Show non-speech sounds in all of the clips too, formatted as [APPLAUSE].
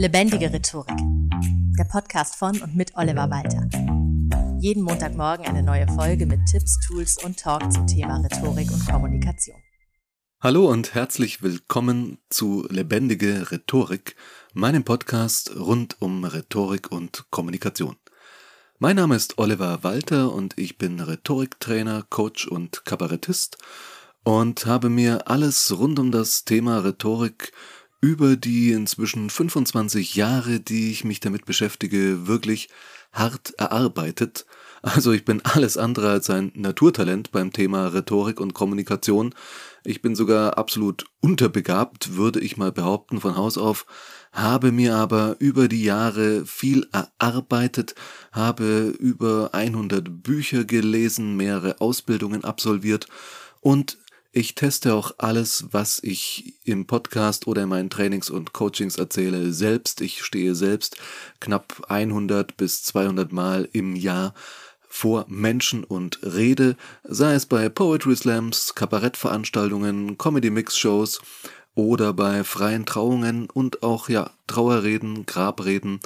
Lebendige Rhetorik. Der Podcast von und mit Oliver Walter. Jeden Montagmorgen eine neue Folge mit Tipps, Tools und Talk zum Thema Rhetorik und Kommunikation. Hallo und herzlich willkommen zu Lebendige Rhetorik, meinem Podcast rund um Rhetorik und Kommunikation. Mein Name ist Oliver Walter und ich bin Rhetoriktrainer, Coach und Kabarettist und habe mir alles rund um das Thema Rhetorik über die inzwischen 25 Jahre, die ich mich damit beschäftige, wirklich hart erarbeitet. Also ich bin alles andere als ein Naturtalent beim Thema Rhetorik und Kommunikation. Ich bin sogar absolut unterbegabt, würde ich mal behaupten, von Haus auf, habe mir aber über die Jahre viel erarbeitet, habe über 100 Bücher gelesen, mehrere Ausbildungen absolviert und ich teste auch alles, was ich im Podcast oder in meinen Trainings und Coachings erzähle, selbst. Ich stehe selbst knapp 100 bis 200 Mal im Jahr vor Menschen und rede, sei es bei Poetry Slams, Kabarettveranstaltungen, Comedy Mix Shows oder bei freien Trauungen und auch ja Trauerreden, Grabreden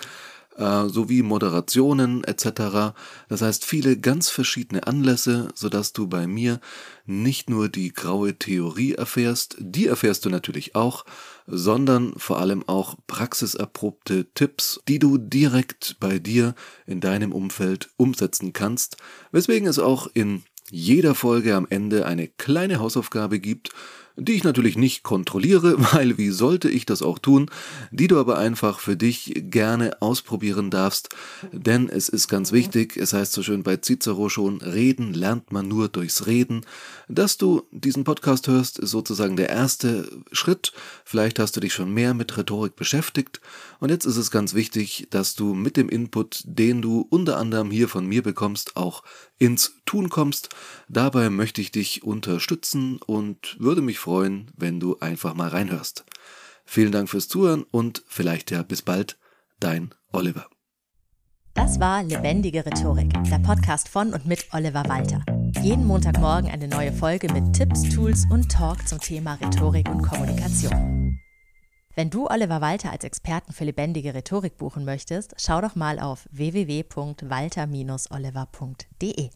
äh, sowie Moderationen etc. Das heißt viele ganz verschiedene Anlässe, sodass du bei mir nicht nur die graue Theorie erfährst, die erfährst du natürlich auch, sondern vor allem auch praxiserprobte Tipps, die du direkt bei dir in deinem Umfeld umsetzen kannst, weswegen es auch in jeder Folge am Ende eine kleine Hausaufgabe gibt, die ich natürlich nicht kontrolliere, [LAUGHS] weil wie sollte ich das auch tun, die du aber einfach für dich gerne ausprobieren darfst, denn es ist ganz wichtig, es heißt so schön bei Cicero schon, reden lernt man nur durchs Reden. Dass du diesen Podcast hörst, ist sozusagen der erste Schritt. Vielleicht hast du dich schon mehr mit Rhetorik beschäftigt und jetzt ist es ganz wichtig, dass du mit dem Input, den du unter anderem hier von mir bekommst, auch ins Tun kommst. Dabei möchte ich dich unterstützen und würde mich freuen, wenn du einfach mal reinhörst. Vielen Dank fürs Zuhören und vielleicht ja bis bald, dein Oliver. Das war Lebendige Rhetorik, der Podcast von und mit Oliver Walter. Jeden Montagmorgen eine neue Folge mit Tipps, Tools und Talk zum Thema Rhetorik und Kommunikation. Wenn du Oliver Walter als Experten für lebendige Rhetorik buchen möchtest, schau doch mal auf www.walter-oliver.de.